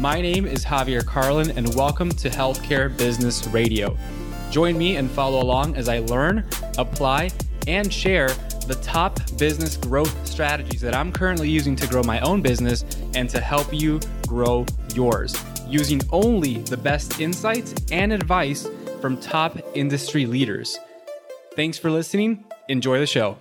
My name is Javier Carlin, and welcome to Healthcare Business Radio. Join me and follow along as I learn, apply, and share the top business growth strategies that I'm currently using to grow my own business and to help you grow yours using only the best insights and advice from top industry leaders. Thanks for listening. Enjoy the show.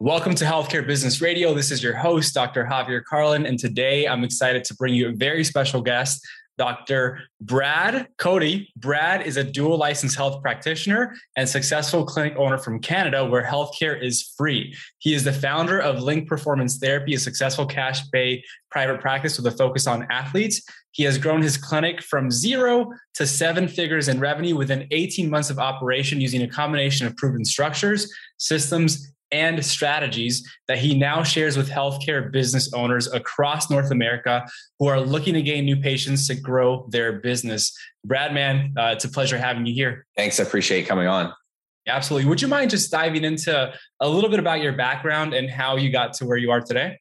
Welcome to Healthcare Business Radio. This is your host, Dr. Javier Carlin, and today I'm excited to bring you a very special guest, Dr. Brad Cody. Brad is a dual licensed health practitioner and successful clinic owner from Canada where healthcare is free. He is the founder of Link Performance Therapy, a successful cash pay private practice with a focus on athletes. He has grown his clinic from zero to seven figures in revenue within 18 months of operation using a combination of proven structures, systems, and strategies that he now shares with healthcare business owners across North America who are looking to gain new patients to grow their business. Brad, man, uh, it's a pleasure having you here. Thanks. I appreciate coming on. Absolutely. Would you mind just diving into a little bit about your background and how you got to where you are today?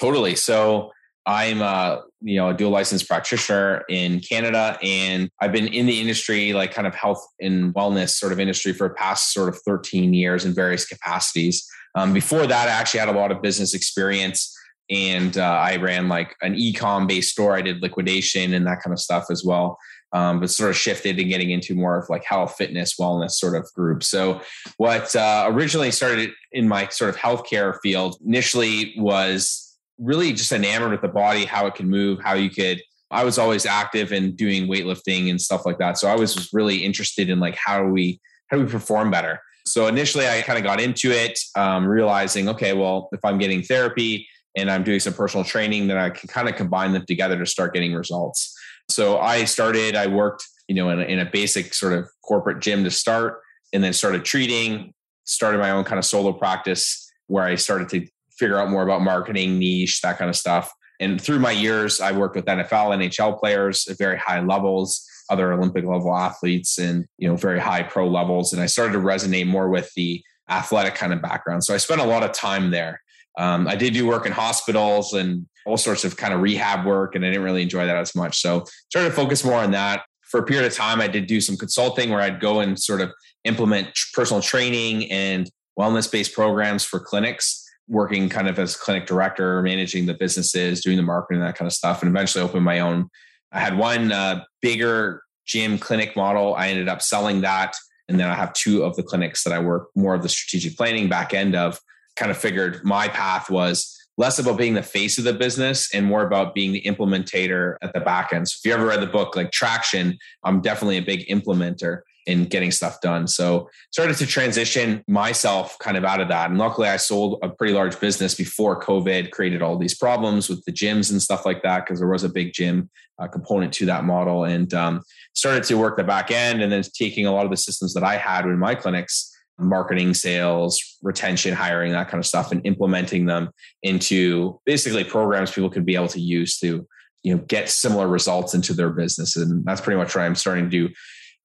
Totally. So, I'm a you know a dual licensed practitioner in Canada, and I've been in the industry, like kind of health and wellness sort of industry, for past sort of 13 years in various capacities. Um, before that, I actually had a lot of business experience, and uh, I ran like an e-com based store. I did liquidation and that kind of stuff as well. Um, but sort of shifted and getting into more of like health, fitness, wellness sort of group. So, what uh, originally started in my sort of healthcare field initially was really just enamored with the body, how it can move, how you could. I was always active and doing weightlifting and stuff like that. So I was just really interested in like how do we how do we perform better. So initially, I kind of got into it, um, realizing okay, well, if I'm getting therapy and I'm doing some personal training, then I can kind of combine them together to start getting results. So I started. I worked, you know, in a, in a basic sort of corporate gym to start, and then started treating. Started my own kind of solo practice where I started to figure out more about marketing, niche, that kind of stuff. And through my years, I worked with NFL, NHL players at very high levels, other Olympic level athletes, and you know very high pro levels. And I started to resonate more with the athletic kind of background. So I spent a lot of time there. Um, I did do work in hospitals and all sorts of kind of rehab work, and I didn't really enjoy that as much. So started to focus more on that. For a period of time, I did do some consulting where I'd go and sort of implement personal training and wellness based programs for clinics working kind of as clinic director, managing the businesses, doing the marketing, that kind of stuff, and eventually opened my own. I had one uh, bigger gym clinic model. I ended up selling that. And then I have two of the clinics that I work more of the strategic planning back end of. Kind of figured my path was less about being the face of the business and more about being the implementator at the back end. So if you ever read the book like Traction, I'm definitely a big implementer in getting stuff done. So started to transition myself kind of out of that. And luckily I sold a pretty large business before COVID created all these problems with the gyms and stuff like that, because there was a big gym uh, component to that model and um, started to work the back end and then taking a lot of the systems that I had in my clinics marketing, sales, retention, hiring, that kind of stuff, and implementing them into basically programs people could be able to use to you know get similar results into their business. And that's pretty much what I'm starting to do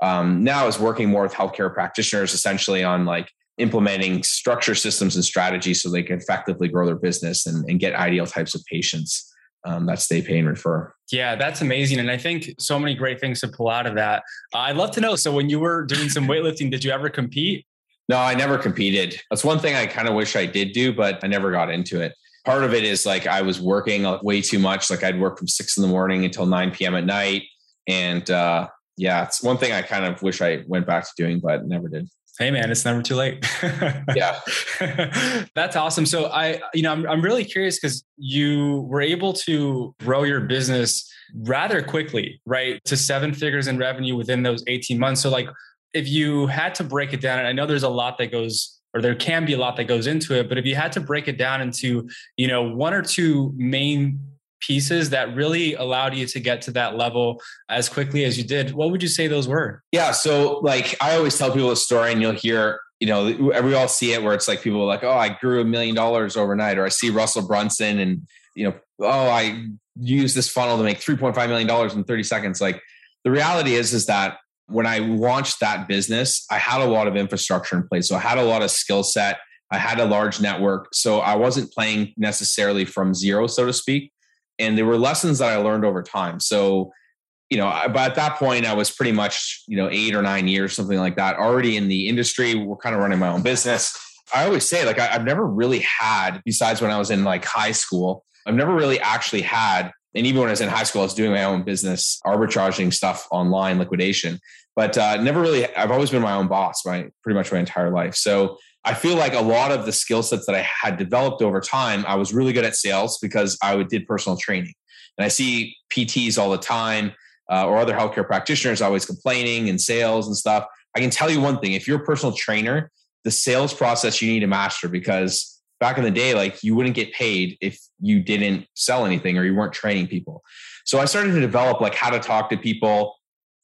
um, now is working more with healthcare practitioners essentially on like implementing structure systems and strategies so they can effectively grow their business and, and get ideal types of patients um, that stay pay and refer. Yeah, that's amazing. And I think so many great things to pull out of that. Uh, I'd love to know. So, when you were doing some weightlifting, did you ever compete? No, I never competed. That's one thing I kind of wish I did do, but I never got into it. Part of it is like I was working way too much. Like I'd work from six in the morning until 9 p.m. at night. And uh, yeah, it's one thing I kind of wish I went back to doing, but never did. Hey man, it's never too late. yeah. That's awesome. So I, you know, I'm, I'm really curious because you were able to grow your business rather quickly, right? To seven figures in revenue within those 18 months. So like if you had to break it down, and I know there's a lot that goes or there can be a lot that goes into it, but if you had to break it down into, you know, one or two main pieces that really allowed you to get to that level as quickly as you did. What would you say those were? Yeah. So, like, I always tell people a story, and you'll hear, you know, we all see it where it's like people like, oh, I grew a million dollars overnight, or I see Russell Brunson and, you know, oh, I use this funnel to make $3.5 million in 30 seconds. Like, the reality is, is that when I launched that business, I had a lot of infrastructure in place. So I had a lot of skill set. I had a large network. So I wasn't playing necessarily from zero, so to speak. And there were lessons that I learned over time. So, you know, but at that point, I was pretty much, you know, eight or nine years, something like that, already in the industry. We're kind of running my own business. I always say, like, I, I've never really had, besides when I was in like high school, I've never really actually had and even when I was in high school, I was doing my own business, arbitraging stuff online, liquidation. But uh, never really, I've always been my own boss, my pretty much my entire life. So I feel like a lot of the skill sets that I had developed over time, I was really good at sales because I did personal training. And I see PTs all the time uh, or other healthcare practitioners always complaining in sales and stuff. I can tell you one thing if you're a personal trainer, the sales process you need to master because back in the day, like you wouldn't get paid if you didn't sell anything or you weren't training people. So I started to develop like how to talk to people,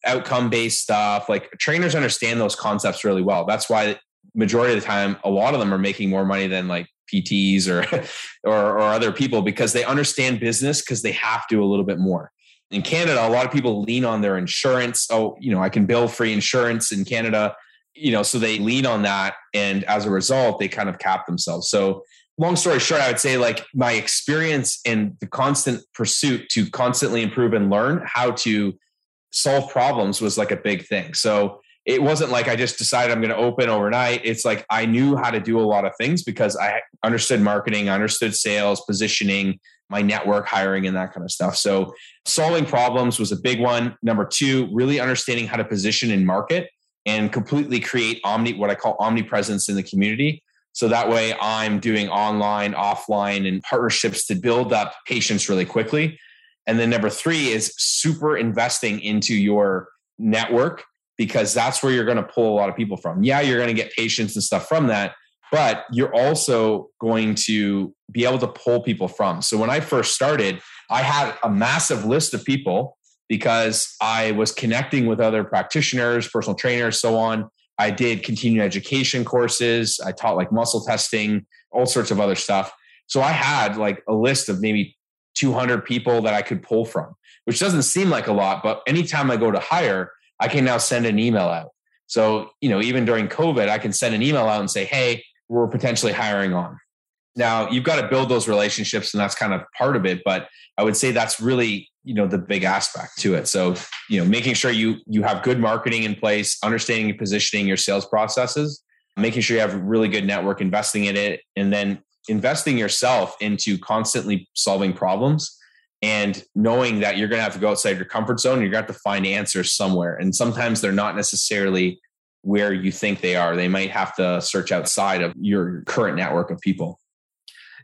outcome based stuff. Like trainers understand those concepts really well. That's why majority of the time, a lot of them are making more money than like PTs or or, or other people because they understand business because they have to a little bit more. In Canada, a lot of people lean on their insurance. Oh, you know, I can bill free insurance in Canada you know, so they lean on that. And as a result, they kind of cap themselves. So, long story short, I would say like my experience and the constant pursuit to constantly improve and learn how to solve problems was like a big thing. So, it wasn't like I just decided I'm going to open overnight. It's like I knew how to do a lot of things because I understood marketing, I understood sales, positioning, my network hiring, and that kind of stuff. So, solving problems was a big one. Number two, really understanding how to position and market and completely create omni what I call omnipresence in the community. So that way I'm doing online, offline, and partnerships to build up patients really quickly. And then number three is super investing into your network because that's where you're going to pull a lot of people from. Yeah, you're going to get patients and stuff from that, but you're also going to be able to pull people from. So when I first started, I had a massive list of people because I was connecting with other practitioners, personal trainers, so on. I did continuing education courses. I taught like muscle testing, all sorts of other stuff. So I had like a list of maybe 200 people that I could pull from, which doesn't seem like a lot, but anytime I go to hire, I can now send an email out. So, you know, even during COVID, I can send an email out and say, hey, we're potentially hiring on. Now, you've got to build those relationships, and that's kind of part of it. But I would say that's really you know the big aspect to it so you know making sure you you have good marketing in place understanding and positioning your sales processes making sure you have a really good network investing in it and then investing yourself into constantly solving problems and knowing that you're going to have to go outside your comfort zone you're going to have to find answers somewhere. And sometimes they're not necessarily where you think they are. They might have to search outside of your current network of people.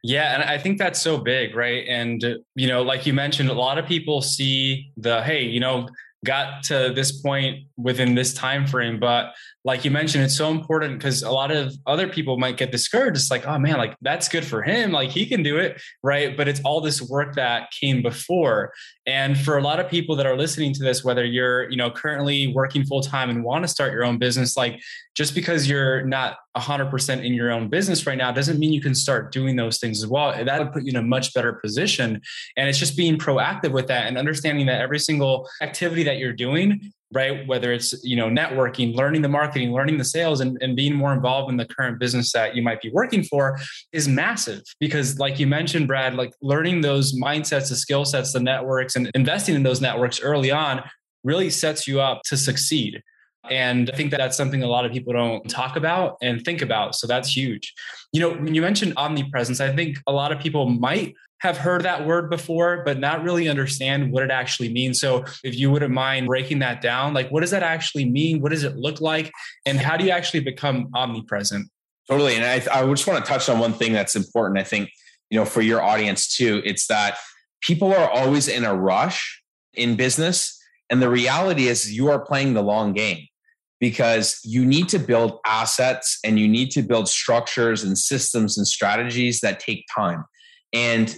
Yeah, and I think that's so big, right? And you know, like you mentioned, a lot of people see the hey, you know, got to this point within this time frame but like you mentioned it's so important because a lot of other people might get discouraged. It's like oh man like that's good for him. Like he can do it. Right? But it's all this work that came before. And for a lot of people that are listening to this whether you're you know currently working full time and want to start your own business like just because you're not 100% in your own business right now doesn't mean you can start doing those things as well. That would put you in a much better position. And it's just being proactive with that and understanding that every single activity that you're doing right whether it's you know networking learning the marketing learning the sales and, and being more involved in the current business that you might be working for is massive because like you mentioned brad like learning those mindsets the skill sets the networks and investing in those networks early on really sets you up to succeed and I think that that's something a lot of people don't talk about and think about. So that's huge. You know, when you mentioned omnipresence, I think a lot of people might have heard that word before, but not really understand what it actually means. So, if you wouldn't mind breaking that down, like what does that actually mean? What does it look like? And how do you actually become omnipresent? Totally. And I, I just want to touch on one thing that's important. I think, you know, for your audience too, it's that people are always in a rush in business. And the reality is, you are playing the long game because you need to build assets and you need to build structures and systems and strategies that take time. And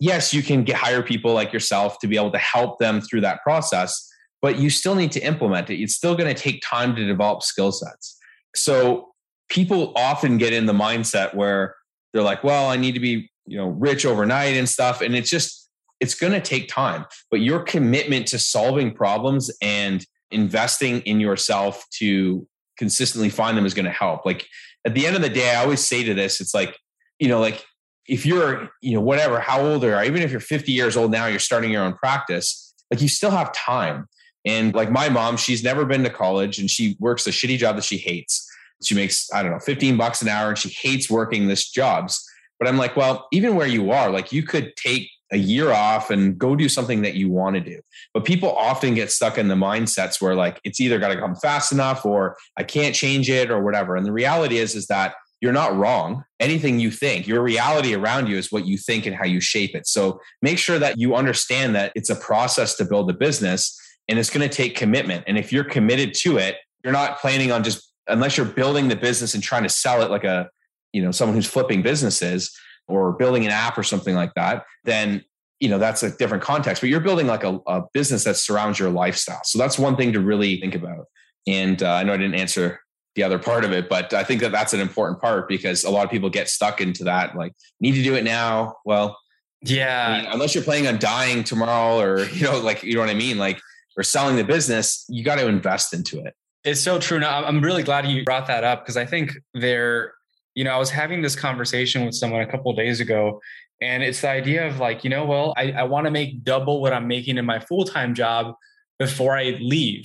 yes, you can get hire people like yourself to be able to help them through that process, but you still need to implement it. It's still going to take time to develop skill sets. So people often get in the mindset where they're like, well, I need to be, you know, rich overnight and stuff. And it's just, it's going to take time. But your commitment to solving problems and investing in yourself to consistently find them is going to help. Like at the end of the day, I always say to this, it's like, you know, like if you're, you know, whatever, how old are? Even if you're 50 years old now, you're starting your own practice, like you still have time. And like my mom, she's never been to college and she works a shitty job that she hates. She makes, I don't know, 15 bucks an hour and she hates working this jobs. But I'm like, well, even where you are, like you could take a year off and go do something that you want to do. But people often get stuck in the mindsets where like it's either got to come fast enough or I can't change it or whatever. And the reality is is that you're not wrong. Anything you think, your reality around you is what you think and how you shape it. So make sure that you understand that it's a process to build a business and it's going to take commitment. And if you're committed to it, you're not planning on just unless you're building the business and trying to sell it like a, you know, someone who's flipping businesses or building an app or something like that, then you know that's a different context. But you're building like a, a business that surrounds your lifestyle. So that's one thing to really think about. And uh, I know I didn't answer the other part of it, but I think that that's an important part because a lot of people get stuck into that. Like, need to do it now. Well, yeah. I mean, unless you're planning on dying tomorrow, or you know, like you know what I mean, like or selling the business, you got to invest into it. It's so true. Now, I'm really glad you brought that up because I think there, you know, I was having this conversation with someone a couple days ago, and it's the idea of like, you know, well, I, I want to make double what I'm making in my full time job before I leave.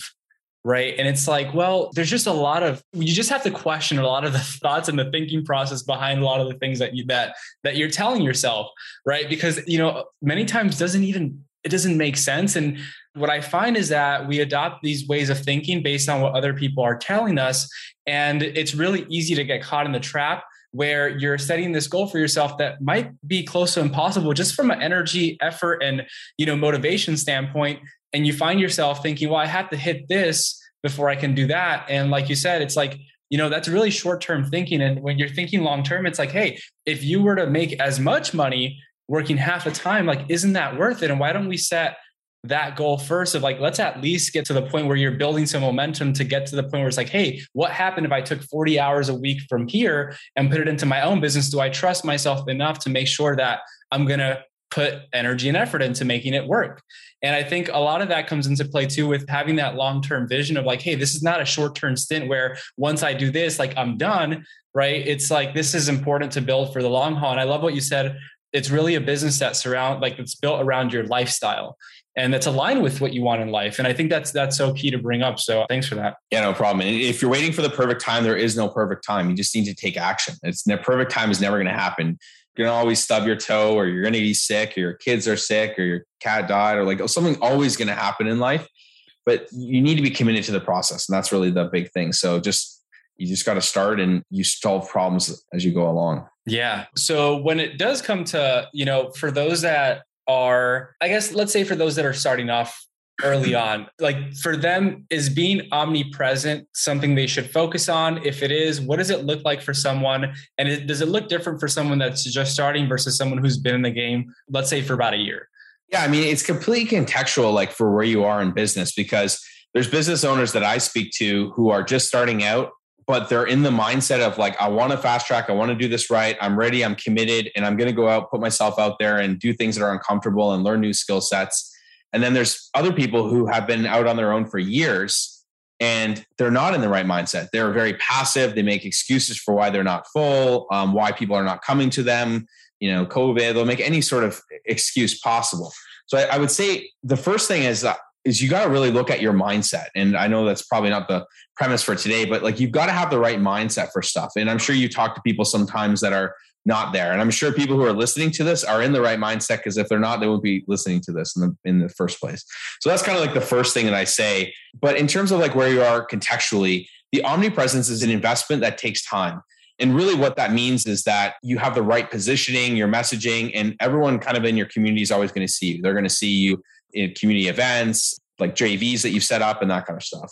Right. And it's like, well, there's just a lot of you just have to question a lot of the thoughts and the thinking process behind a lot of the things that you that that you're telling yourself, right? Because you know, many times doesn't even it doesn't make sense. And what I find is that we adopt these ways of thinking based on what other people are telling us. And it's really easy to get caught in the trap where you're setting this goal for yourself that might be close to impossible just from an energy effort and you know motivation standpoint and you find yourself thinking well i have to hit this before i can do that. And like you said it's like you know that's really short term thinking. And when you're thinking long term it's like hey if you were to make as much money working half the time like isn't that worth it? And why don't we set that goal first of like let's at least get to the point where you're building some momentum to get to the point where it's like hey what happened if i took 40 hours a week from here and put it into my own business? Do i trust myself enough to make sure that i'm going to put energy and effort into making it work and i think a lot of that comes into play too with having that long-term vision of like hey this is not a short-term stint where once i do this like i'm done right it's like this is important to build for the long haul and i love what you said it's really a business that surround like it's built around your lifestyle and that's aligned with what you want in life. And I think that's that's so key to bring up. So thanks for that. Yeah, no problem. And if you're waiting for the perfect time, there is no perfect time. You just need to take action. It's the perfect time is never going to happen. You're gonna always stub your toe, or you're gonna be sick, or your kids are sick, or your cat died, or like something always gonna happen in life. But you need to be committed to the process, and that's really the big thing. So just you just got to start and you solve problems as you go along. Yeah. So when it does come to, you know, for those that are, I guess, let's say for those that are starting off early on, like for them, is being omnipresent something they should focus on? If it is, what does it look like for someone? And it, does it look different for someone that's just starting versus someone who's been in the game, let's say for about a year? Yeah, I mean, it's completely contextual, like for where you are in business, because there's business owners that I speak to who are just starting out but they're in the mindset of like, I want to fast track. I want to do this right. I'm ready. I'm committed and I'm going to go out, put myself out there and do things that are uncomfortable and learn new skill sets. And then there's other people who have been out on their own for years and they're not in the right mindset. They're very passive. They make excuses for why they're not full, um, why people are not coming to them. You know, COVID, they'll make any sort of excuse possible. So I, I would say the first thing is that is you got to really look at your mindset. And I know that's probably not the premise for today, but like you've got to have the right mindset for stuff. And I'm sure you talk to people sometimes that are not there. And I'm sure people who are listening to this are in the right mindset because if they're not, they won't be listening to this in the in the first place. So that's kind of like the first thing that I say. But in terms of like where you are contextually, the omnipresence is an investment that takes time. And really, what that means is that you have the right positioning, your messaging, and everyone kind of in your community is always going to see you. They're going to see you in community events, like JVs that you've set up and that kind of stuff.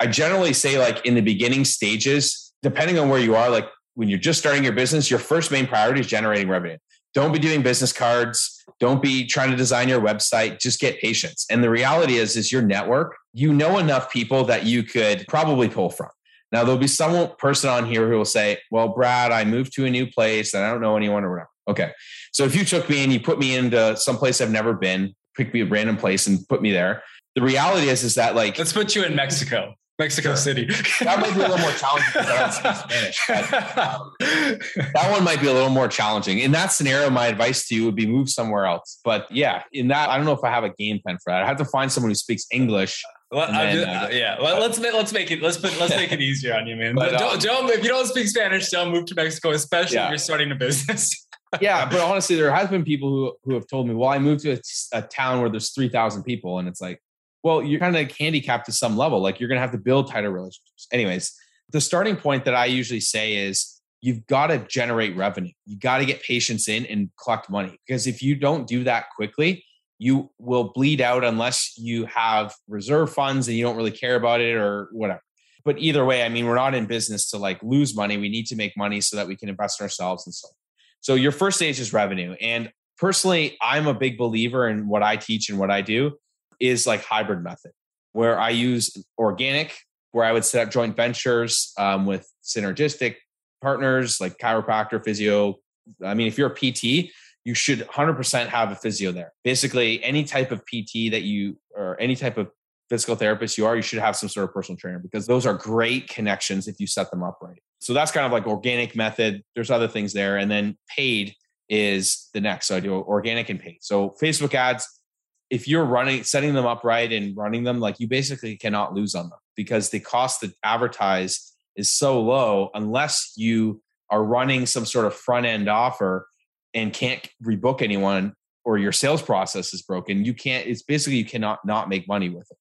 I generally say, like in the beginning stages, depending on where you are, like when you're just starting your business, your first main priority is generating revenue. Don't be doing business cards. Don't be trying to design your website. Just get patients. And the reality is, is your network, you know enough people that you could probably pull from. Now there'll be some person on here who will say, well, Brad, I moved to a new place and I don't know anyone or whatever. Okay. So if you took me and you put me into some place I've never been, pick me a random place and put me there. The reality is, is that like let's put you in Mexico. Mexico sure. City. that might be a little more challenging because I don't speak Spanish. But, um, that one might be a little more challenging. In that scenario, my advice to you would be move somewhere else. But yeah, in that, I don't know if I have a game plan for that. I have to find someone who speaks English. Well, then, just, uh, yeah, well, let's make let's make it let's put let's make it easier on you, man. But, don't, um, don't, if you don't speak Spanish, don't move to Mexico, especially yeah. if you're starting a business. yeah, but honestly, there has been people who who have told me, "Well, I moved to a, a town where there's three thousand people," and it's like, well, you're kind of handicapped to some level. Like you're going to have to build tighter relationships. Anyways, the starting point that I usually say is you've got to generate revenue. You got to get patients in and collect money because if you don't do that quickly, you will bleed out unless you have reserve funds and you don't really care about it or whatever. But either way, I mean, we're not in business to like lose money. We need to make money so that we can invest in ourselves and so on. So your first stage is revenue. And personally, I'm a big believer in what I teach and what I do is like hybrid method where I use organic, where I would set up joint ventures um, with synergistic partners like chiropractor, physio. I mean, if you're a PT, you should 100% have a physio there. Basically, any type of PT that you or any type of physical therapist you are, you should have some sort of personal trainer because those are great connections if you set them up right. So that's kind of like organic method. There's other things there. And then paid is the next. So I do organic and paid. So Facebook ads, if you're running setting them up right and running them like you basically cannot lose on them because the cost to advertise is so low unless you are running some sort of front end offer and can't rebook anyone or your sales process is broken you can't it's basically you cannot not make money with it.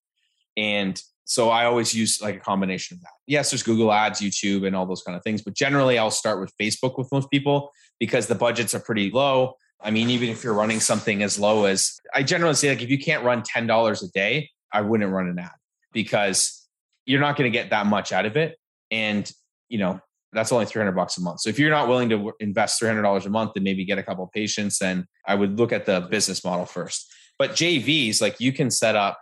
And so i always use like a combination of that. Yes there's google ads youtube and all those kind of things but generally i'll start with facebook with most people because the budgets are pretty low I mean, even if you're running something as low as I generally say, like if you can't run $10 a day, I wouldn't run an ad because you're not going to get that much out of it. And, you know, that's only 300 bucks a month. So if you're not willing to invest $300 a month and maybe get a couple of patients, then I would look at the business model first. But JVs, like you can set up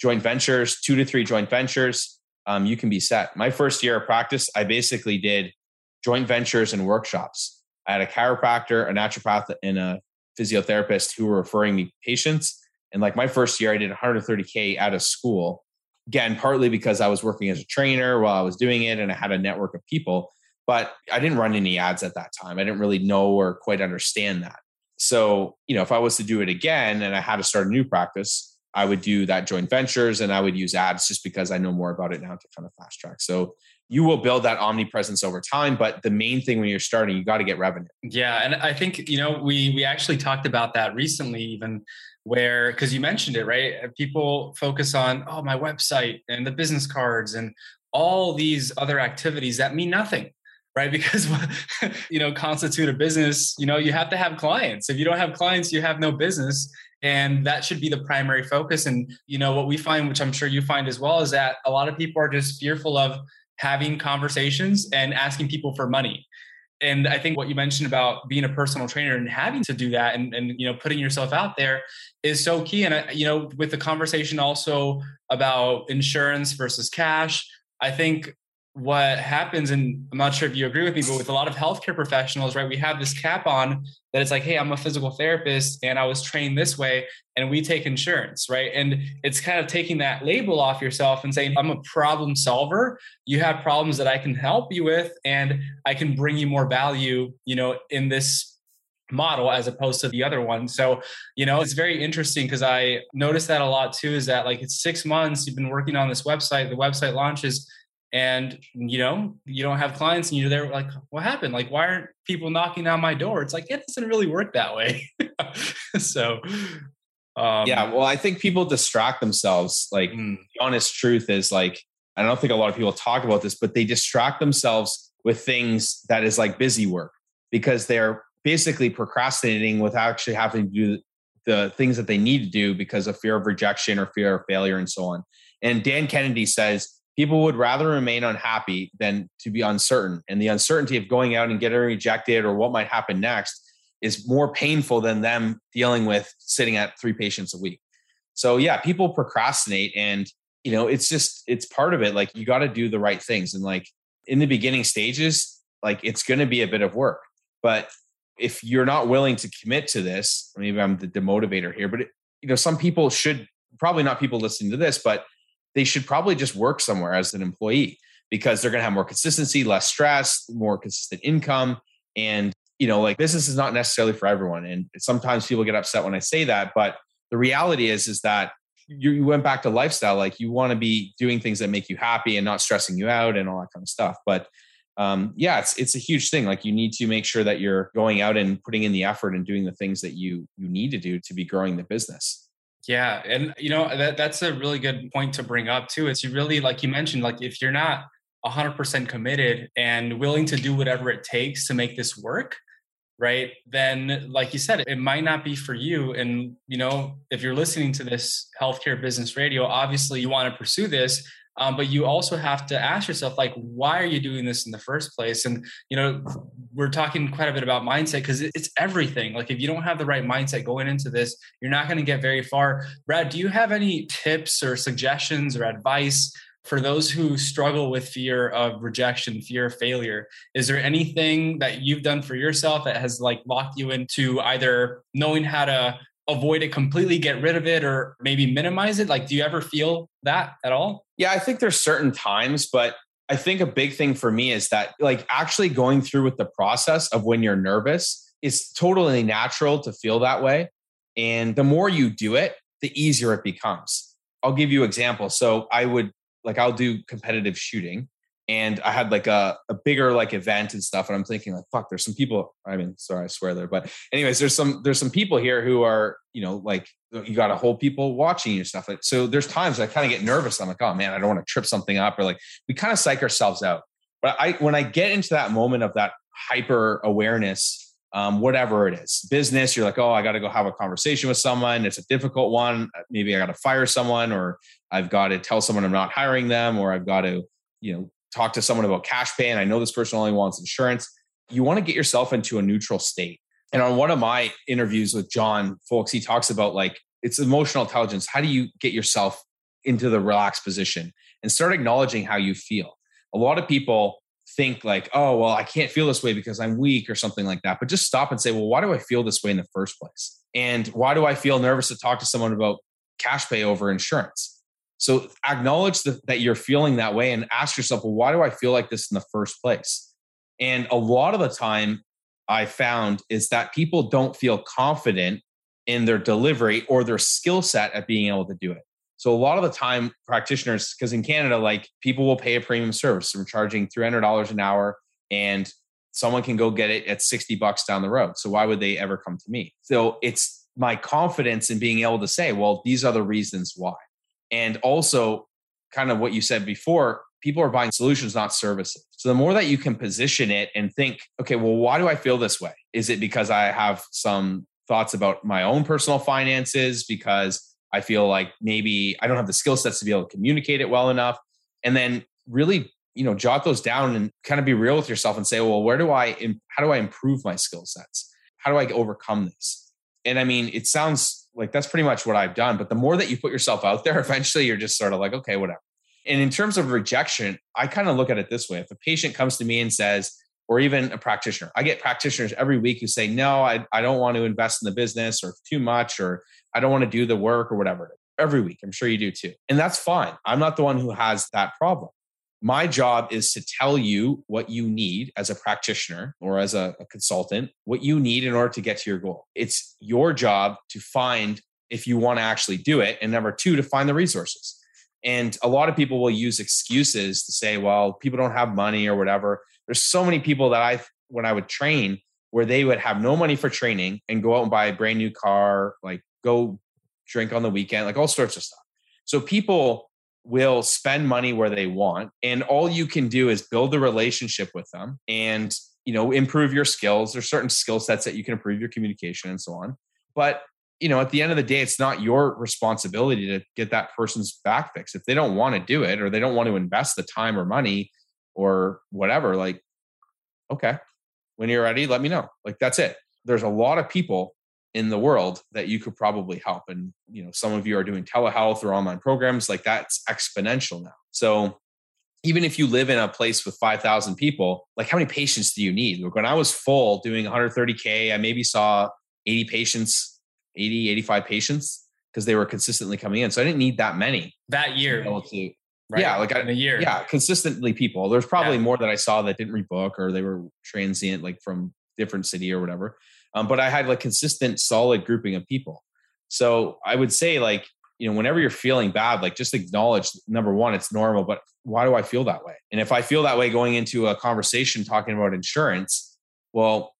joint ventures, two to three joint ventures. Um, you can be set. My first year of practice, I basically did joint ventures and workshops. I had a chiropractor, a naturopath, and a physiotherapist who were referring me patients. And like my first year, I did 130K out of school. Again, partly because I was working as a trainer while I was doing it and I had a network of people, but I didn't run any ads at that time. I didn't really know or quite understand that. So, you know, if I was to do it again and I had to start a new practice, I would do that joint ventures and I would use ads just because I know more about it now to kind of fast track. So you will build that omnipresence over time but the main thing when you're starting you got to get revenue. Yeah and i think you know we we actually talked about that recently even where because you mentioned it right? Uh, people focus on oh my website and the business cards and all these other activities that mean nothing right? Because you know constitute a business you know you have to have clients. If you don't have clients you have no business. And that should be the primary focus. And you know what we find which i'm sure you find as well is that a lot of people are just fearful of having conversations and asking people for money. And i think what you mentioned about being a personal trainer and having to do that and, and you know putting yourself out there is so key. And I, you know with the conversation also about insurance versus cash i think what happens, and I'm not sure if you agree with me, but with a lot of healthcare professionals, right, we have this cap on that it's like, hey, I'm a physical therapist and I was trained this way, and we take insurance, right? And it's kind of taking that label off yourself and saying, I'm a problem solver. You have problems that I can help you with, and I can bring you more value, you know, in this model as opposed to the other one. So, you know, it's very interesting because I noticed that a lot too is that like it's six months, you've been working on this website, the website launches and you know you don't have clients and you're there like what happened? Like why aren't people knocking on my door? It's like it doesn't really work that way. So um, yeah well i think people distract themselves like mm. the honest truth is like i don't think a lot of people talk about this but they distract themselves with things that is like busy work because they're basically procrastinating without actually having to do the things that they need to do because of fear of rejection or fear of failure and so on. And dan kennedy says people would rather remain unhappy than to be uncertain. And the uncertainty of going out and getting rejected or what might happen next is more painful than them dealing with sitting at three patients a week. So yeah, people procrastinate and you know, it's just it's part of it. Like you got to do the right things and like in the beginning stages, like it's going to be a bit of work. But if you're not willing to commit to this, maybe I'm the demotivator here, but it, you know, some people should probably not people listening to this, but they should probably just work somewhere as an employee because they're going to have more consistency, less stress, more consistent income. And, you know, like business is not necessarily for everyone. And sometimes people get upset when I say that. But the reality is, is that you, you went back to lifestyle. Like you want to be doing things that make you happy and not stressing you out and all that kind of stuff. But um, yeah, it's it's a huge thing. Like you need to make sure that you're going out and putting in the effort and doing the things that you you need to do to be growing the business. Yeah, and you know that that's a really good point to bring up too. It's really like you mentioned, like if you're not 100% committed and willing to do whatever it takes to make this work, right? Then, like you said, it might not be for you. And you know, if you're listening to this healthcare business radio, obviously you want to pursue this um, but you also have to ask yourself like why are you doing this in the first place? And you know we're talking quite a bit about mindset because it's everything. Like if you don't have the right mindset going into this you're not going to get very far. Brad do you have any tips or suggestions or advice for those who struggle with fear of rejection fear of failure? Is there anything that you've done for yourself that has like locked you into either knowing how to avoid it completely, get rid of it, or maybe minimize it? Like, do you ever feel that at all? Yeah, I think there's certain times, but I think a big thing for me is that, like, actually going through with the process of when you're nervous is totally natural to feel that way. And the more you do it, the easier it becomes. I'll give you examples. So I would like I'll do competitive shooting and I had like a, a bigger like event and stuff. And I'm thinking like, fuck, there's some people. I mean, sorry, I swear there, but anyways, there's some there's some people here who are you know like you got a whole people watching your stuff. Like, so there's times I kind of get nervous. I'm like, oh man, I don't want to trip something up, or like we kind of psych ourselves out. But I when I get into that moment of that hyper awareness. Um, whatever it is, business, you're like, oh, I got to go have a conversation with someone. It's a difficult one. Maybe I got to fire someone, or I've got to tell someone I'm not hiring them, or I've got to, you know, talk to someone about cash pay and I know this person only wants insurance. You want to get yourself into a neutral state. And on one of my interviews with John Folks, he talks about like it's emotional intelligence. How do you get yourself into the relaxed position and start acknowledging how you feel? A lot of people think like, oh, well, I can't feel this way because I'm weak or something like that. But just stop and say, well, why do I feel this way in the first place? And why do I feel nervous to talk to someone about cash pay over insurance? So acknowledge that, that you're feeling that way and ask yourself, well, why do I feel like this in the first place? And a lot of the time, I found is that people don't feel confident in their delivery or their skill set at being able to do it. So a lot of the time, practitioners, because in Canada, like people will pay a premium service. So we're charging $300 an hour and someone can go get it at 60 bucks down the road. So why would they ever come to me? So it's my confidence in being able to say, well, these are the reasons why. And also, kind of what you said before, people are buying solutions, not services. So the more that you can position it and think, okay, well, why do I feel this way? Is it because I have some thoughts about my own personal finances? Because I feel like maybe I don't have the skill sets to be able to communicate it well enough. And then really, you know, jot those down and kind of be real with yourself and say, well, where do I, how do I improve my skill sets? How do I overcome this? And I mean, it sounds like that's pretty much what I've done. But the more that you put yourself out there, eventually you're just sort of like, okay, whatever. And in terms of rejection, I kind of look at it this way. If a patient comes to me and says, or even a practitioner, I get practitioners every week who say, no, I, I don't want to invest in the business or too much, or I don't want to do the work or whatever. Every week. I'm sure you do too. And that's fine. I'm not the one who has that problem. My job is to tell you what you need as a practitioner or as a, a, consultant, what you need in order to get to your goal. It's your job to find if you want to actually do it. And number two, to find the resources. And a lot of people will use excuses to say, well, people don't have money or whatever. There's so many people that I, when I would train, where they would have no money for training and go out and buy a brand new car, like go drink on the weekend, like all sorts of stuff. So people will spend money where they want and all you can do is build a relationship with them and you know improve your skills. There's certain skill sets that you can improve your communication and so on. But you know at the end of the day it's not your responsibility to get that person's back fixed. If they don't want to do it or they don't want to invest the time or money or whatever like okay when you're ready let me know. Like that's it. There's a lot of people in the world that you could probably help. And, you know, some of you are doing telehealth or online programs like that's exponential now. So even if you live in a place with 5,000 people, like how many patients do you need? Like when I was full doing 130K, I maybe saw 80 patients, 80, 85 patients because they were consistently coming in. So I didn't need that many. That year. To, right? Yeah, like in a year. Yeah, consistently people. There's probably yeah. more that I saw that didn't rebook or they were transient, like from different city or whatever. Um, but I had like consistent, solid grouping of people. So I would say like you know, whenever you're feeling bad, like just acknowledge number one, it's normal, but why do I feel that way? And if I feel that way going into a conversation talking about insurance, well,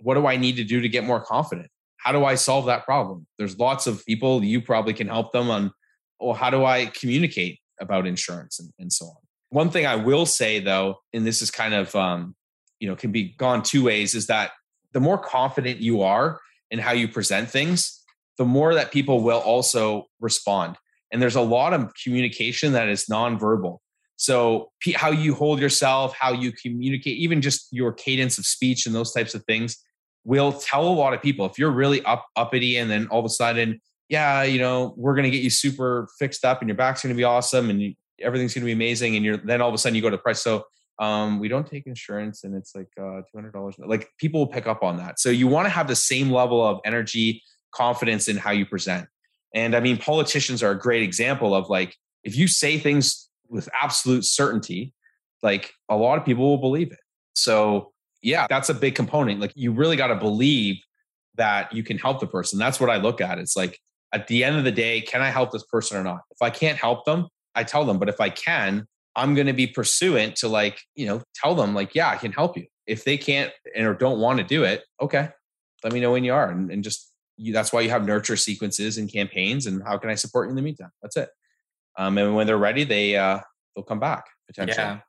what do I need to do to get more confident? How do I solve that problem? There's lots of people, you probably can help them on, well, how do I communicate about insurance and, and so on? One thing I will say though, and this is kind of, um, you know, can be gone two ways is that the more confident you are in how you present things, the more that people will also respond. And there's a lot of communication that is nonverbal. So, how you hold yourself, how you communicate, even just your cadence of speech and those types of things will tell a lot of people. If you're really up uppity and then all of a sudden, yeah, you know, we're going to get you super fixed up and your back's going to be awesome and everything's going to be amazing. And you're then all of a sudden you go to the price. So, um, we don't take insurance and it's like uh, $200. Like people will pick up on that. So, you want to have the same level of energy confidence in how you present. And I mean, politicians are a great example of like, if you say things with absolute certainty, like a lot of people will believe it. So, yeah, that's a big component. Like, you really got to believe that you can help the person. That's what I look at. It's like, at the end of the day, can I help this person or not? If I can't help them, I tell them. But if I can, I'm going to be pursuant to like, you know, tell them like, yeah, I can help you. If they can't and or don't want to do it, okay, let me know when you are and, and just you, that's why you have nurture sequences and campaigns. And how can I support you in the meantime? That's it. Um, and when they're ready, they uh, they'll come back potentially. Yeah,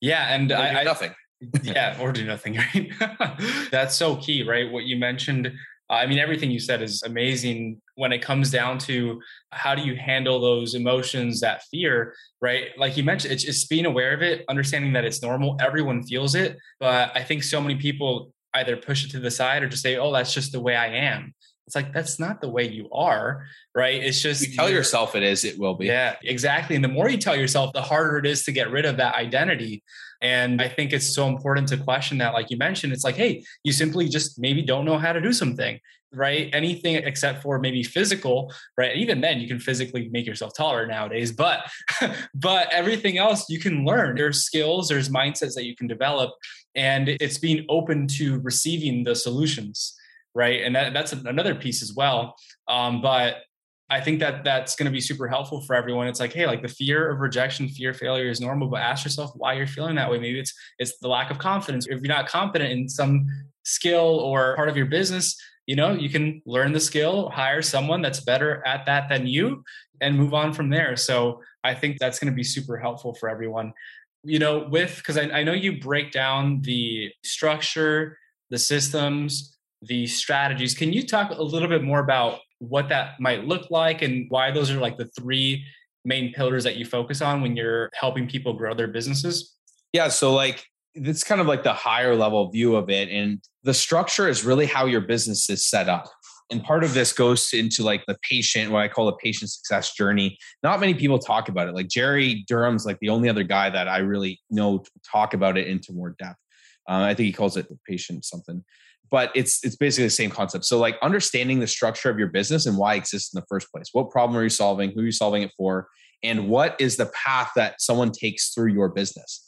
yeah, and I, I nothing. yeah, or do nothing. Right. that's so key, right? What you mentioned. I mean, everything you said is amazing when it comes down to how do you handle those emotions, that fear, right? Like you mentioned, it's just being aware of it, understanding that it's normal. Everyone feels it. But I think so many people either push it to the side or just say, oh, that's just the way I am. It's like that's not the way you are, right? It's just you tell yourself it is, it will be. Yeah, exactly. And the more you tell yourself, the harder it is to get rid of that identity. And I think it's so important to question that, like you mentioned, it's like, hey, you simply just maybe don't know how to do something, right? Anything except for maybe physical, right? Even then, you can physically make yourself taller nowadays, but but everything else you can learn. There's skills, there's mindsets that you can develop, and it's being open to receiving the solutions right? And that, that's another piece as well. Um, but I think that that's going to be super helpful for everyone. It's like, hey, like the fear of rejection, fear of failure is normal, but ask yourself why you're feeling that way. Maybe it's it's the lack of confidence. If you're not confident in some skill or part of your business, you know, you can learn the skill, hire someone that's better at that than you, and move on from there. So I think that's going to be super helpful for everyone. You know, with because I, I know you break down the structure, the systems, the strategies. Can you talk a little bit more about what that might look like and why those are like the three main pillars that you focus on when you're helping people grow their businesses? Yeah. So, like, it's kind of like the higher level view of it. And the structure is really how your business is set up. And part of this goes into like the patient, what I call the patient success journey. Not many people talk about it. Like Jerry Durham's like the only other guy that I really know talk about it into more depth. Uh, I think he calls it the patient something but it's it's basically the same concept. So like understanding the structure of your business and why it exists in the first place. What problem are you solving? Who are you solving it for? And what is the path that someone takes through your business?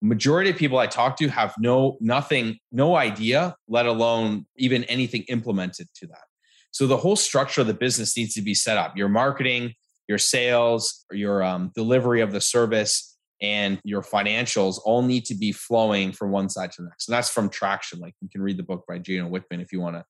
Majority of people I talk to have no nothing, no idea, let alone even anything implemented to that. So the whole structure of the business needs to be set up. Your marketing, your sales, your um, delivery of the service, and your financials all need to be flowing from one side to the next. And that's from traction. Like you can read the book by Gino Wickman if you want to.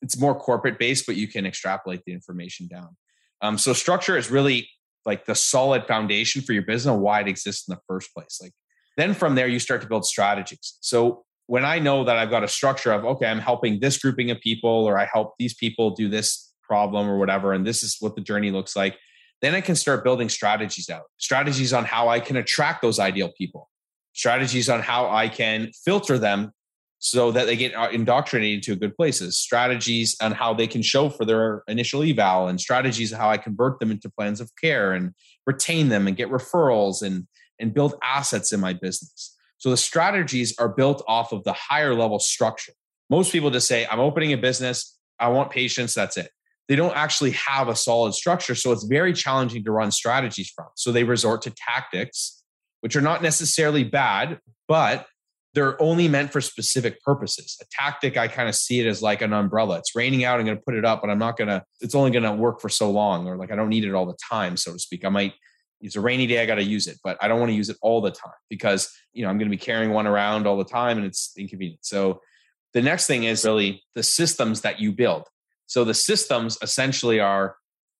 It's more corporate based, but you can extrapolate the information down. Um, so structure is really like the solid foundation for your business and why it exists in the first place. Like then from there you start to build strategies. So when I know that I've got a structure of okay, I'm helping this grouping of people, or I help these people do this problem or whatever, and this is what the journey looks like then I can start building strategies out, strategies on how I can attract those ideal people, strategies on how I can filter them so that they get uh, indoctrinated to good places, strategies on how they can show for their initial eval, and strategies of how I convert them into plans of care and retain them and get referrals and, and build assets in my business. So the strategies are built off of the higher level structure. Most people just say, I'm opening a business, I want patients, that's it. They don't actually have a solid structure. So it's very challenging to run strategies from. So they resort to tactics, which are not necessarily bad, but they're only meant for specific purposes. A tactic, I kind of see it as like an umbrella. It's raining out. I'm going to put it up, but I'm not going to, it's only going to work for so long, or like I don't need it all the time, so to speak. I might, it's a rainy day, I got to use it, but I don't want to use it all the time because, you know, I'm going to be carrying one around all the time and it's inconvenient. So the next thing is really the systems that you build. So the systems essentially are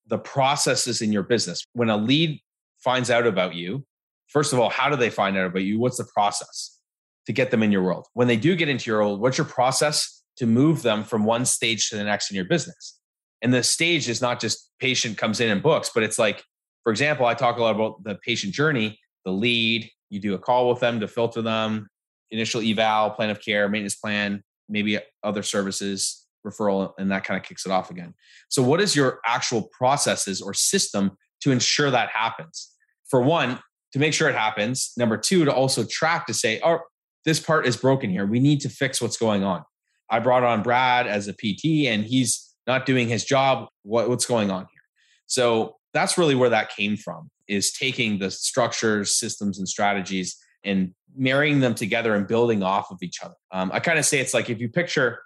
the processes in your business. When a lead finds out about you, first of all, how do they find out about you? What's the process? to get them in your world. When they do get into your world, what's your process to move them from one stage to the next in your business? And the stage is not just patient comes in and books, but it's like, for example, I talk a lot about the patient journey, the lead, you do a call with them to filter them, initial eval, plan of care, maintenance plan, maybe other services, referral, and that kind of kicks it off again. So, what is your actual processes or system to ensure that happens? For one, to make sure it happens. Number two, to also track to say, oh, this part is broken here. We need to fix what's going on. I brought on Brad as a PT and he's not doing his job. What, what's going on here? So that's really where that came from is taking the structures, systems, and strategies and marrying them together and building off of each other. Um, I kind of say it's like if you picture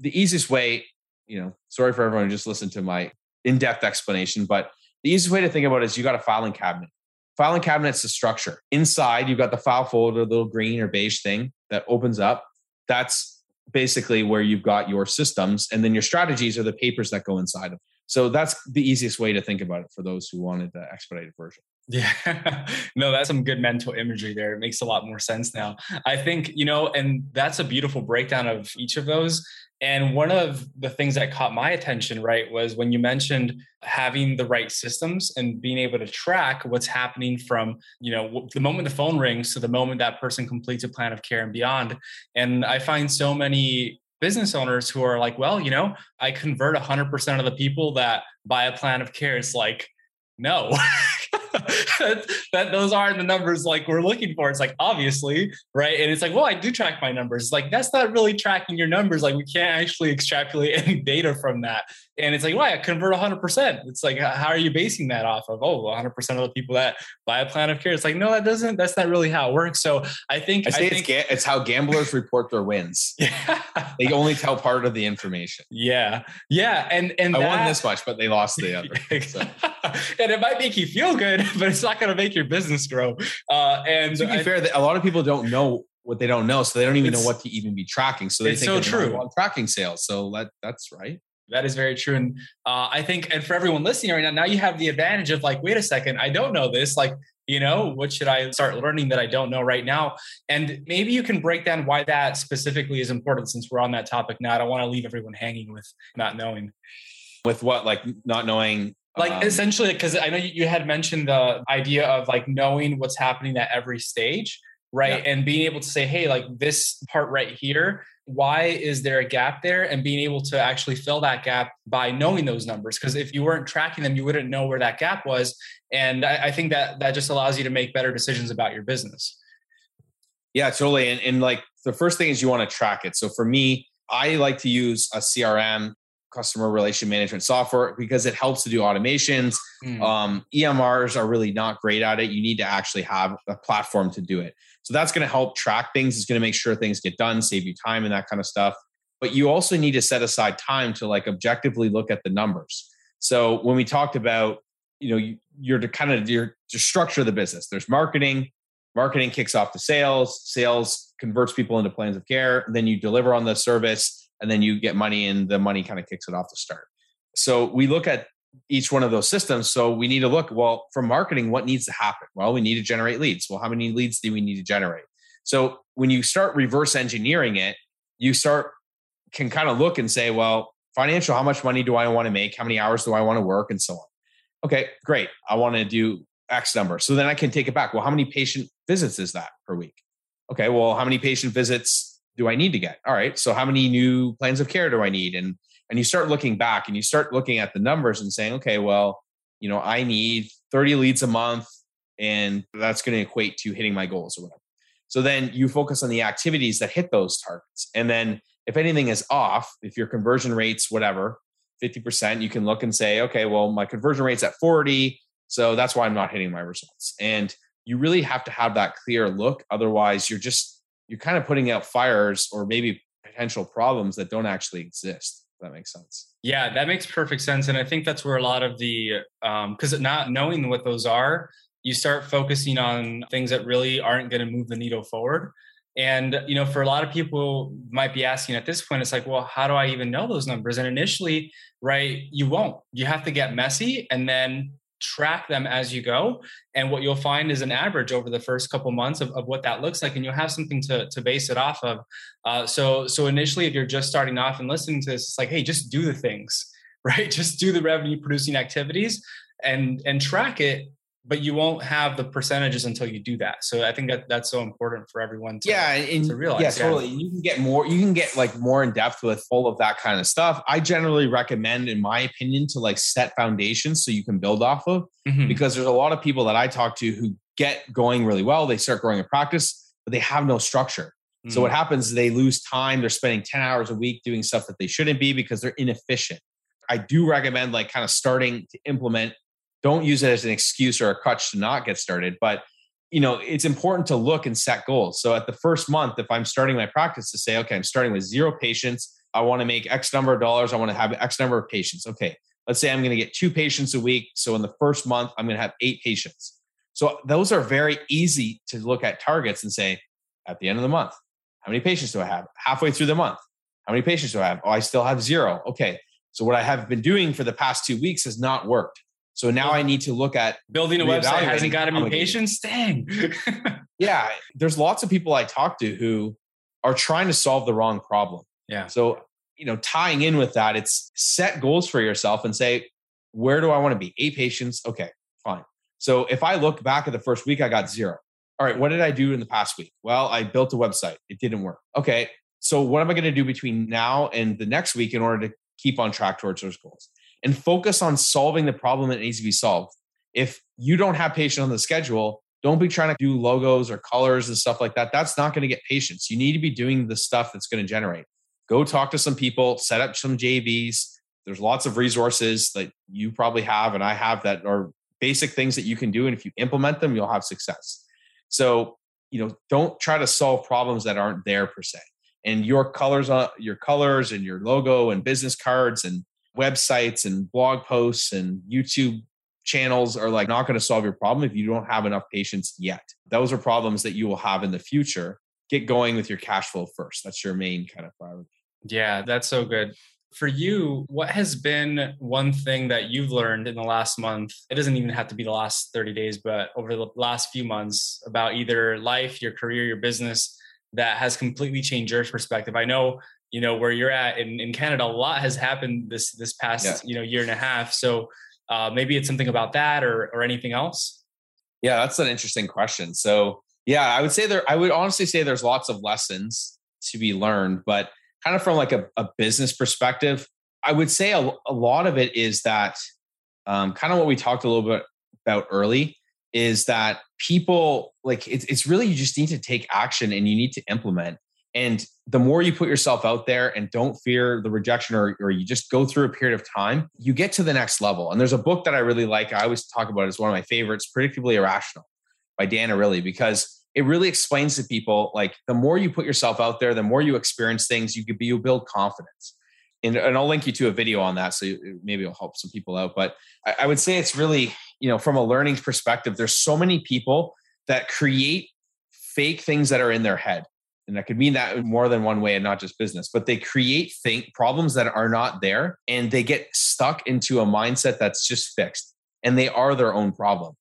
the easiest way, you know, sorry for everyone who just listened to my in-depth explanation, but the easiest way to think about it is you got a filing cabinet Filing cabinet's the structure. Inside, you've got the file folder, little green or beige thing that opens up. That's basically where you've got your systems, and then your strategies are the papers that go inside of. So that's the easiest way to think about it for those who wanted the expedited version. Yeah, no, that's some good mental imagery there. It makes a lot more sense now. I think, you know, and that's a beautiful breakdown of each of those. And one of the things that caught my attention, right, was when you mentioned having the right systems and being able to track what's happening from, you know, the moment the phone rings to the moment that person completes a plan of care and beyond. And I find so many business owners who are like, well, you know, I convert 100% of the people that buy a plan of care. It's like, no that, those aren't the numbers like we're looking for. It's like obviously right? And it's like well i do track my numbers. It's like that's not really tracking your numbers. Like we can't actually extrapolate any data from that and it's like why? I convert 100% it's like how are you basing that off of? Oh 100% of the people that buy a plan of care. It's like no that doesn't that's not really how it works. So i think i, I think it's, ga- it's how gamblers report their wins. Yeah. They only tell part of the information. Yeah. Yeah and and i that, won this much but they lost the other so. and it might make you feel good but it's not going to make your business grow. Uh, and to be I, fair a lot of people don't know what they don't know so they don't even know what to even be tracking. So they think so true. on tracking sales. So that that's right that is very true. And uh, I think, and for everyone listening right now, now you have the advantage of like, wait a second, I don't know this. Like, you know, what should I start learning that I don't know right now? And maybe you can break down why that specifically is important since we're on that topic now. I don't want to leave everyone hanging with not knowing. With what? Like not knowing like um, essentially because i know you had mentioned the idea of like knowing what's happening at every stage right? Yeah. and being able to say hey like this part right here why is there a gap there? And being able to actually fill that gap by knowing those numbers. Because if you weren't tracking them you wouldn't know where that gap was. And I, I, think that that just allows you to make better decisions about your business. Yeah totally. And, and like the first thing is you want to track it. So for me i like to use a crm customer relation management software because it helps to do automations mm. um, emrs are really not great at it you need to actually have a platform to do it so that's going to help track things. It's going to make sure things get done, save you time and that kind of stuff. But you also need to set aside time to like objectively look at the numbers. So when we talked about, you know, you're to kind of your to structure the business. There's marketing. Marketing kicks off the sales. Sales converts people into plans of care. Then you deliver on the service, and then you get money, and the money kind of kicks it off to start. So we look at each one of those systems. So we need to look, well, for marketing, what needs to happen? Well, we need to generate leads. Well, how many leads do we need to generate? So when you start reverse engineering it, you start can kind of look and say, well, financial, how much money do I want to make? How many hours do I want to work? And so on. Okay, great. I want to do X number. So then I can take it back. Well, how many patient visits is that per week? Okay, well, how many patient visits do I need to get? All right. So how many new plans of care do I need? And and you start looking back and you start looking at the numbers and saying, okay, well, you know, I need 30 leads a month and that's going to equate to hitting my goals or whatever. So then you focus on the activities that hit those targets. And then if anything is off, if your conversion rates, whatever, 50%, you can look and say, okay, well, my conversion rate's at 40. So that's why I'm not hitting my results. And you really have to have that clear look. Otherwise, you're just, you're kind of putting out fires or maybe potential problems that don't actually exist. that makes sense. Yeah, that makes perfect sense. And I think that's where a lot of the, because um, not knowing what those are, you start focusing on things that really aren't going to move the needle forward. And you know, for a lot of people might be asking at this point, it's like, well, how do I even know those numbers? And initially, right, you won't. You have to get messy and then track them as you go. And what you'll find is an average over the first couple months of, of what that looks like, and you'll have something to, to base it off of. Uh, so so initially, if you're just starting off and listening to this, it's like, hey, just do the things, right? Just do the revenue producing activities and and track it but you won't have the percentages until you do that. So I think that that's so important for everyone to, yeah, and, to realize. Yeah, totally. Yeah. You can get more, you can get like more in depth with all of that kind of stuff. I generally recommend, in my opinion, to like set foundations so you can build off of mm-hmm. because there's a lot of people that I talk to who get going really well. They start growing a practice, but they have no structure. Mm-hmm. So what mm. happens is they lose time. They're spending 10 hours a week doing stuff that they shouldn't be because they're inefficient. I do recommend like kind of starting to implement don't use it as an excuse or a crutch to not get started but you know it's important to look and set goals. So at the first month if i'm starting my practice to say okay i'm starting with zero patients i want to make x number of dollars. I want to have x number of patients. Okay let's say i'm going to get two patients a week. So in the first month i'm going to have eight patients. So those are very easy to look at targets and say at the end of the month how many patients do i have? Halfway through the month how many patients do i have? Oh i still have zero. Okay so what i have been doing for the past two weeks has not worked so now I need to look at building a website hasn't got any patients. Dang. yeah, there's lots of people I talk to who are trying to solve the wrong problem. Yeah. So you know, tying in with that, it's set goals for yourself and say, where do I want to be? Eight patients. Okay, fine. So if I look back at the first week, I got zero. All right, what did I do in the past week? Well, I built a website. It didn't work. Okay, so what am I going to do between now and the next week in order to keep on track towards those goals? And focus on solving the problem that needs to be solved. If you don't have patients on the schedule, don't be trying to do logos or colors and stuff like that. That's not going to get patients. You need to be doing the stuff that's going to generate. Go talk to some people, set up some JVs. There's lots of resources that you probably have and I have that are basic things that you can do. And if you implement them, you'll have success. So, you know, don't try to solve problems that aren't there per se. And your colors on your colors and your logo and business cards and websites and blog posts and YouTube channels are like not going to solve your problem if you don't have enough patients yet. Those are problems that you will have in the future. Get going with your cash flow first. That's your main kind of priority. Yeah, that's so good. For you, what has been one thing that you've learned in the last month? It doesn't even have to be the last 30 days, but over the last few months about either life, your career, your business that has completely changed your perspective. I know you know where you're at in, in canada a lot has happened this this past yeah. you know year and a half. So uh, maybe it's something about that or or anything else? Yeah that's an interesting question. So yeah i would say there i would honestly say there's lots of lessons to be learned but kind of from like a, a business perspective i would say a, a lot of it is that um, kind of what we talked a little bit about early is that people like it's, it's really you just need to take action and you need to implement and the more you put yourself out there and don't fear the rejection or, or you just go through a period of time, you get to the next level. And there's a book that I really like. I always talk about it as one of my favorites, Predictably Irrational by Dan Ariely, because it really explains to people like the more you put yourself out there, the more you experience things, you could be, you build confidence. And, and I'll link you to a video on that. So maybe it'll help some people out. But I, I would say it's really, you know, from a learning perspective, there's so many people that create fake things that are in their head and that could mean that in more than one way and not just business but they create think problems that are not there and they get stuck into a mindset that's just fixed and they are their own problem.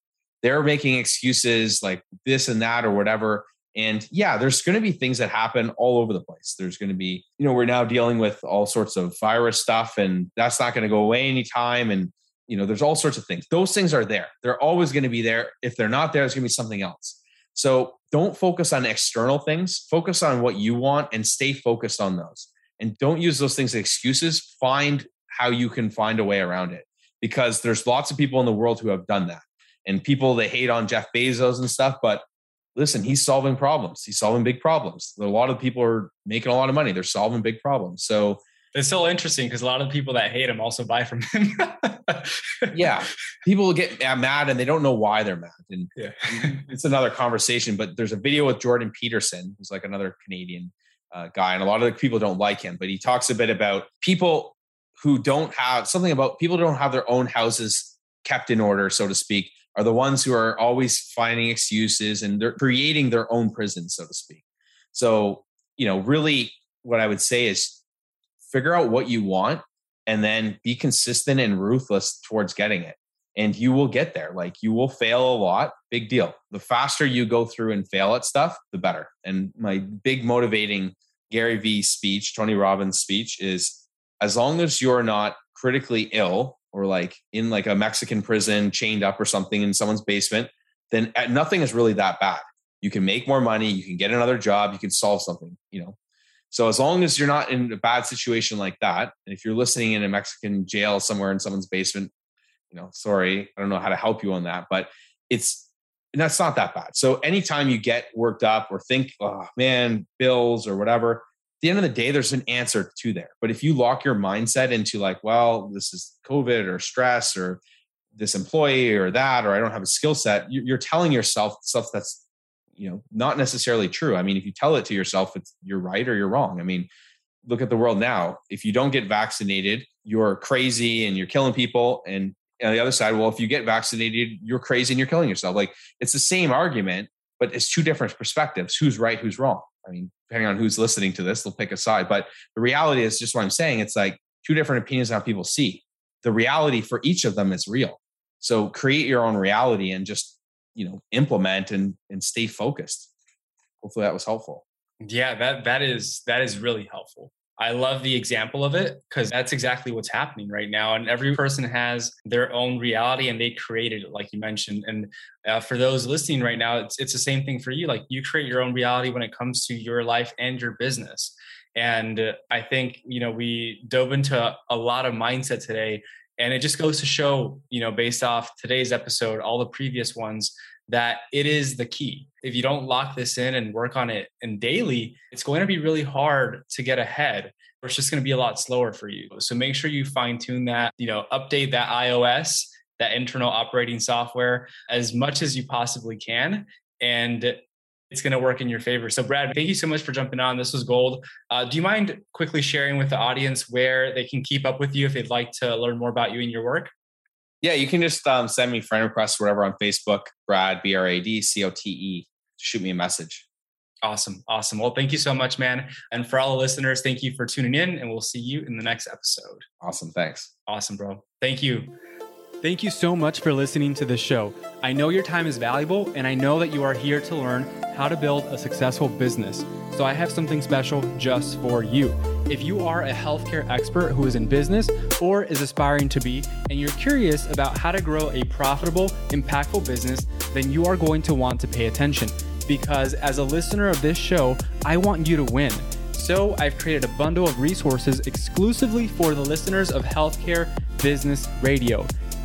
They're making excuses like this and that or whatever and yeah there's going to be things that happen all over the place. There's going to be you know we're now dealing with all sorts of virus stuff and that's not going to go away anytime and you know there's all sorts of things. Those things are there. They're always going to be there. If they're not there it's going to be something else So don't focus on external things, focus on what you want and stay focused on those. And don't use those things as excuses. Find how you can find a way around it because there's lots of people in the world who have done that. And people they hate on Jeff Bezos and stuff, but listen, he's solving problems. He's solving big problems. A lot of people are making a lot of money. They're solving big problems. So it's so interesting because a lot of people that hate him also buy from him. yeah, people get mad and they don't know why they're mad, and yeah. it's another conversation. But there's a video with Jordan Peterson, who's like another Canadian uh, guy, and a lot of the people don't like him. But he talks a bit about people who don't have something about people don't have their own houses kept in order, so to speak, are the ones who are always finding excuses and they're creating their own prison, so to speak. So, you know, really what I would say is figure out what you want and then be consistent and ruthless towards getting it. And you will get there. Like you will fail a lot. Big deal. The faster you go through and fail at stuff, the better. And my big motivating Gary Vee speech, Tony Robbins speech is as long as you're not critically ill or like in like a Mexican prison, chained up or something in someone's basement, then uh, nothing is really that bad. You can make more money, you can get another job, you can solve something, you know. So as long as you're not in a bad situation like that, and if you're listening in a Mexican jail somewhere in someone's basement, you know, sorry, I don't know how to help you on that, but it's that's not that bad. So anytime you get worked up or think, oh man, bills or whatever, at the end of the day, there's an answer to there. But if you lock your mindset into like, well, this is COVID or stress or this employee or that, or I don't have a skill set, you're telling yourself stuff that's, you know, not necessarily true. I mean, if you tell it to yourself, it's you're right or you're wrong. I mean, look at the world now. If you don't get vaccinated, you're crazy and you're killing people. And on the other side, well, if you get vaccinated, you're crazy and you're killing yourself. Like it's the same argument, but it's two different perspectives. Who's right? Who's wrong? I mean, depending on who's listening to this, they'll pick a side. But the reality is just what I'm saying. It's like two different opinions on how people see. The reality for each of them is real. So create your own reality and just, you know, implement and and stay focused. Hopefully that was helpful. Yeah, that that is that is really helpful. I love the example of it because that's exactly what's happening right now. And every person has their own reality and they created it, like you mentioned. And uh, for those listening right now, it's, it's the same thing for you. Like you create your own reality when it comes to your life and your business. And uh, I think, you know, we dove into a, a lot of mindset today. And it just goes to show, you know, based off today's episode, all the previous ones, that it is the key. If you don't lock this in and work on it and daily, it's going to be really hard to get ahead. Or it's just going to be a lot slower for you. So make sure you fine tune that, you know, update that iOS, that internal operating software as much as you possibly can. And it's going to work in your favor. So, Brad, thank you so much for jumping on. This was gold. Uh, do you mind quickly sharing with the audience where they can keep up with you if they'd like to learn more about you and your work? Yeah, you can just um, send me friend requests, whatever, on Facebook, Brad, B R A D C O T E. Shoot me a message. Awesome. Awesome. Well, thank you so much, man. And for all the listeners, thank you for tuning in, and we'll see you in the next episode. Awesome. Thanks. Awesome, bro. Thank you. Thank you so much for listening to this show. I know your time is valuable, and I know that you are here to learn how to build a successful business. So I have something special just for you. If you are a healthcare expert who is in business or is aspiring to be, and you're curious about how to grow a profitable, impactful business, then you are going to want to pay attention. Because as a listener of this show, I want you to win. So I've created a bundle of resources exclusively for the listeners of Healthcare Business Radio.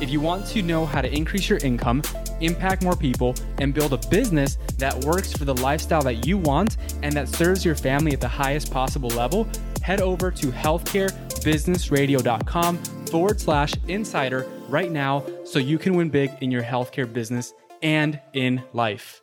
if you want to know how to increase your income, impact more people, and build a business that works for the lifestyle that you want and that serves your family at the highest possible level, head over to healthcarebusinessradio.com forward slash insider right now so you can win big in your healthcare business and in life.